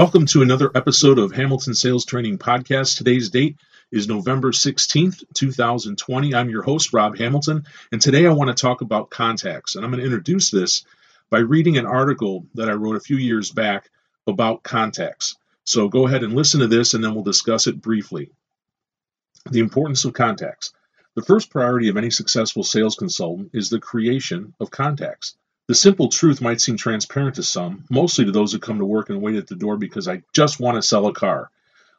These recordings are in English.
Welcome to another episode of Hamilton Sales Training Podcast. Today's date is November 16th, 2020. I'm your host, Rob Hamilton, and today I want to talk about contacts. And I'm going to introduce this by reading an article that I wrote a few years back about contacts. So go ahead and listen to this, and then we'll discuss it briefly. The importance of contacts. The first priority of any successful sales consultant is the creation of contacts. The simple truth might seem transparent to some, mostly to those who come to work and wait at the door because I just want to sell a car.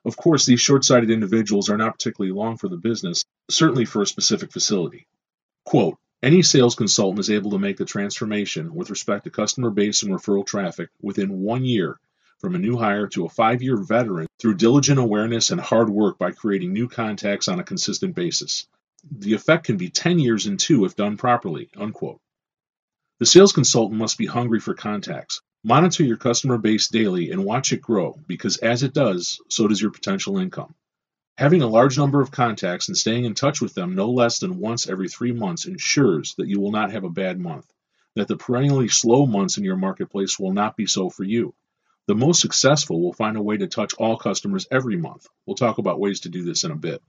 Of course, these short sighted individuals are not particularly long for the business, certainly for a specific facility. Quote Any sales consultant is able to make the transformation with respect to customer base and referral traffic within one year from a new hire to a five year veteran through diligent awareness and hard work by creating new contacts on a consistent basis. The effect can be 10 years in two if done properly. Unquote. The sales consultant must be hungry for contacts. Monitor your customer base daily and watch it grow because as it does, so does your potential income. Having a large number of contacts and staying in touch with them no less than once every three months ensures that you will not have a bad month, that the perennially slow months in your marketplace will not be so for you. The most successful will find a way to touch all customers every month. We'll talk about ways to do this in a bit.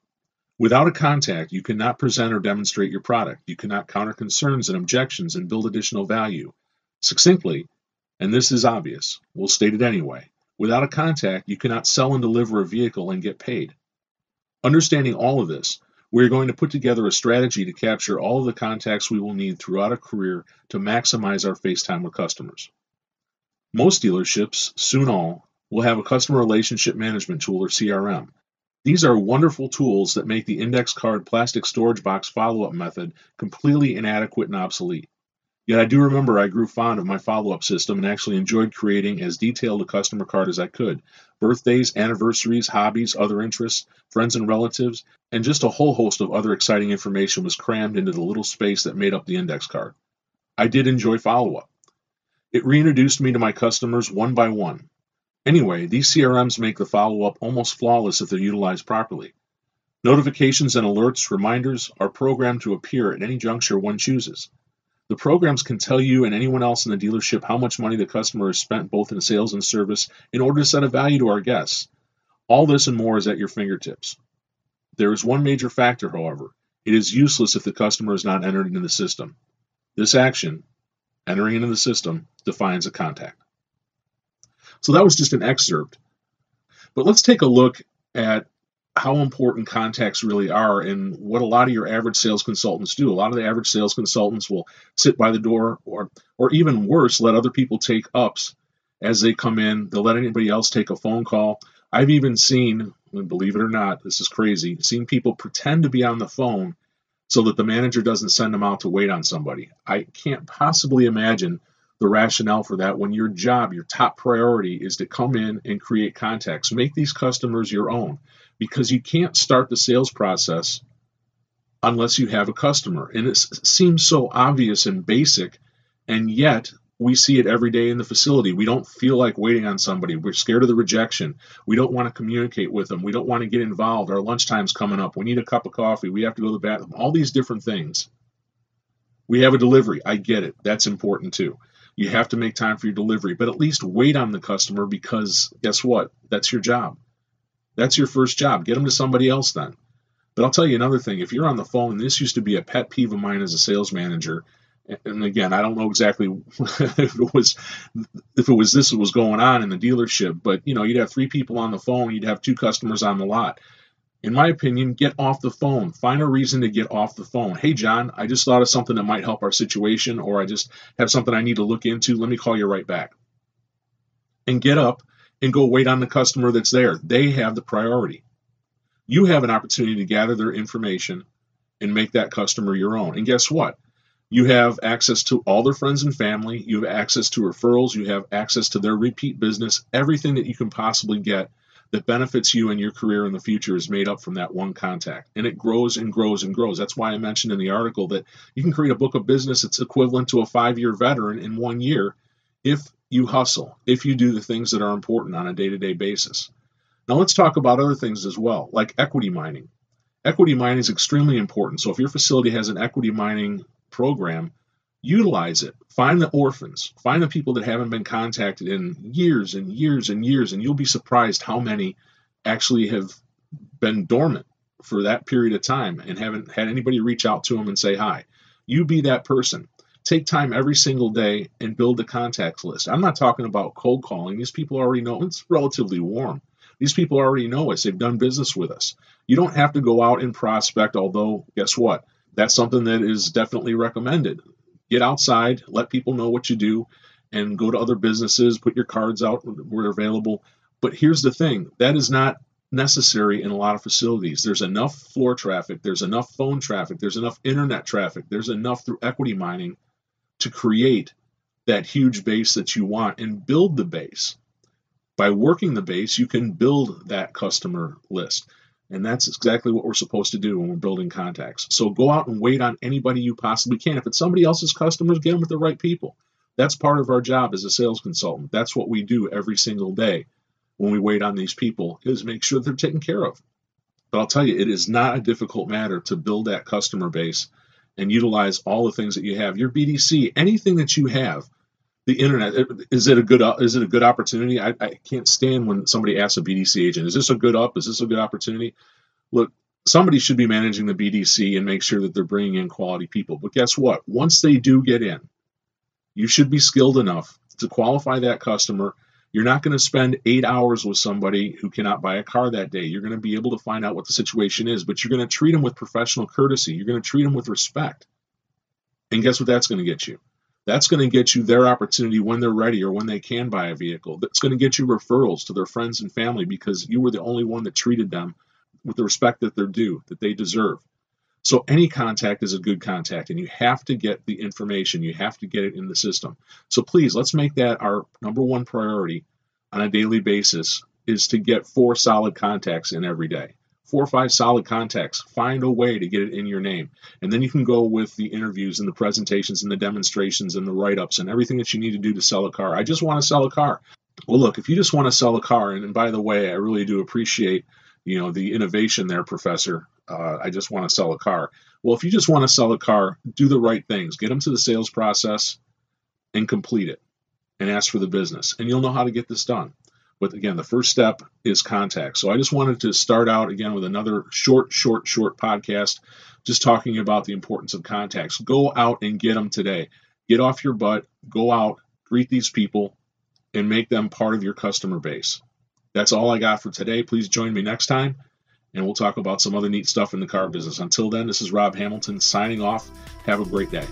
Without a contact, you cannot present or demonstrate your product. You cannot counter concerns and objections and build additional value. Succinctly, and this is obvious, we'll state it anyway. Without a contact, you cannot sell and deliver a vehicle and get paid. Understanding all of this, we are going to put together a strategy to capture all of the contacts we will need throughout a career to maximize our face time with customers. Most dealerships, soon all, will have a customer relationship management tool or CRM. These are wonderful tools that make the index card plastic storage box follow-up method completely inadequate and obsolete. Yet I do remember I grew fond of my follow-up system and actually enjoyed creating as detailed a customer card as I could. Birthdays, anniversaries, hobbies, other interests, friends and relatives, and just a whole host of other exciting information was crammed into the little space that made up the index card. I did enjoy follow-up. It reintroduced me to my customers one by one, Anyway, these CRMs make the follow-up almost flawless if they're utilized properly. Notifications and alerts, reminders, are programmed to appear at any juncture one chooses. The programs can tell you and anyone else in the dealership how much money the customer has spent both in sales and service in order to set a value to our guests. All this and more is at your fingertips. There is one major factor, however. It is useless if the customer is not entered into the system. This action, entering into the system, defines a contact. So that was just an excerpt. But let's take a look at how important contacts really are and what a lot of your average sales consultants do. A lot of the average sales consultants will sit by the door or or even worse, let other people take ups as they come in. They'll let anybody else take a phone call. I've even seen, and believe it or not, this is crazy, seen people pretend to be on the phone so that the manager doesn't send them out to wait on somebody. I can't possibly imagine the rationale for that when your job, your top priority is to come in and create contacts. Make these customers your own because you can't start the sales process unless you have a customer. And it seems so obvious and basic, and yet we see it every day in the facility. We don't feel like waiting on somebody. We're scared of the rejection. We don't want to communicate with them. We don't want to get involved. Our lunchtime's coming up. We need a cup of coffee. We have to go to the bathroom. All these different things. We have a delivery. I get it. That's important too. You have to make time for your delivery, but at least wait on the customer because guess what? That's your job. That's your first job. Get them to somebody else then. But I'll tell you another thing. If you're on the phone, this used to be a pet peeve of mine as a sales manager. And again, I don't know exactly if it was if it was this was going on in the dealership, but you know, you'd have three people on the phone, you'd have two customers on the lot in my opinion, get off the phone. Find a reason to get off the phone. Hey, John, I just thought of something that might help our situation, or I just have something I need to look into. Let me call you right back. And get up and go wait on the customer that's there. They have the priority. You have an opportunity to gather their information and make that customer your own. And guess what? You have access to all their friends and family. You have access to referrals. You have access to their repeat business. Everything that you can possibly get that benefits you and your career in the future is made up from that one contact. And it grows and grows and grows. That's why I mentioned in the article that you can create a book of business that's equivalent to a five year veteran in one year if you hustle, if you do the things that are important on a day to day basis. Now, let's talk about other things as well, like equity mining. Equity mining is extremely important. So, if your facility has an equity mining program, utilize it. Find the orphans, find the people that haven't been contacted in years and years and years, and you'll be surprised how many actually have been dormant for that period of time and haven't had anybody reach out to them and say hi. You be that person. Take time every single day and build the contacts list. I'm not talking about cold calling. These people already know it's relatively warm. These people already know us. They've done business with us. You don't have to go out and prospect, although, guess what? That's something that is definitely recommended get outside, let people know what you do, and go to other businesses, put your cards out where available. But here's the thing that is not necessary in a lot of facilities. There's enough floor traffic, there's enough phone traffic, there's enough internet traffic, there's enough through equity mining to create that huge base that you want and build the base. By working the base, you can build that customer list. And that's exactly what we're supposed to do when we're building contacts. So go out and wait on anybody you possibly can. If it's somebody else's customers, get them with the right people. That's part of our job as a sales consultant. That's what we do every single day when we wait on these people is make sure they're taken care of. But I'll tell you, it is not a difficult matter to build that customer base and utilize all the things that you have. Your BDC, anything that you have, the internet is it a good is it a good opportunity? I, I can't stand when somebody asks a bdc agent is this a good up is this a good opportunity? Look somebody should be managing the bdc and make sure that they're bringing in quality people. But guess what? Once they do get in you should be skilled enough to qualify that customer. You're not going to spend eight hours with somebody who cannot buy a car that day. You're going to be able to find out what the situation is but you're going to treat them with professional courtesy. You're going to treat them with respect. And guess what that's going to get you that's going to get you their opportunity when they're ready or when they can buy a vehicle. That's going to get you referrals to their friends and family because you were the only one that treated them with the respect that they're due, that they deserve. So any contact is a good contact, and you have to get the information. You have to get it in the system. So please, let's make that our number one priority on a daily basis is to get four solid contacts in every day four or five solid contacts. Find a way to get it in your name. And then you can go with the interviews and the presentations and the demonstrations and the write ups and everything that you need to do to sell a car. I just want to sell a car. Well, look, if you just want to sell a car, and, and by the way, I really do appreciate you know the innovation there, Professor. Uh, I just want to sell a car. Well, if you just want to sell a car, do the right things. Get them to the sales process and complete it and ask for the business. And you'll know how to get this done. But again, the first step is contact. So I just wanted to start out again with another short, short, short podcast, just talking about the importance of contacts. Go out and get them today. Get off your butt, go out, greet these people, and make them part of your customer base. That's all I got for today. Please join me next time, and we'll talk about some other neat stuff in the car business. Until then, this is Rob Hamilton signing off. Have a great day.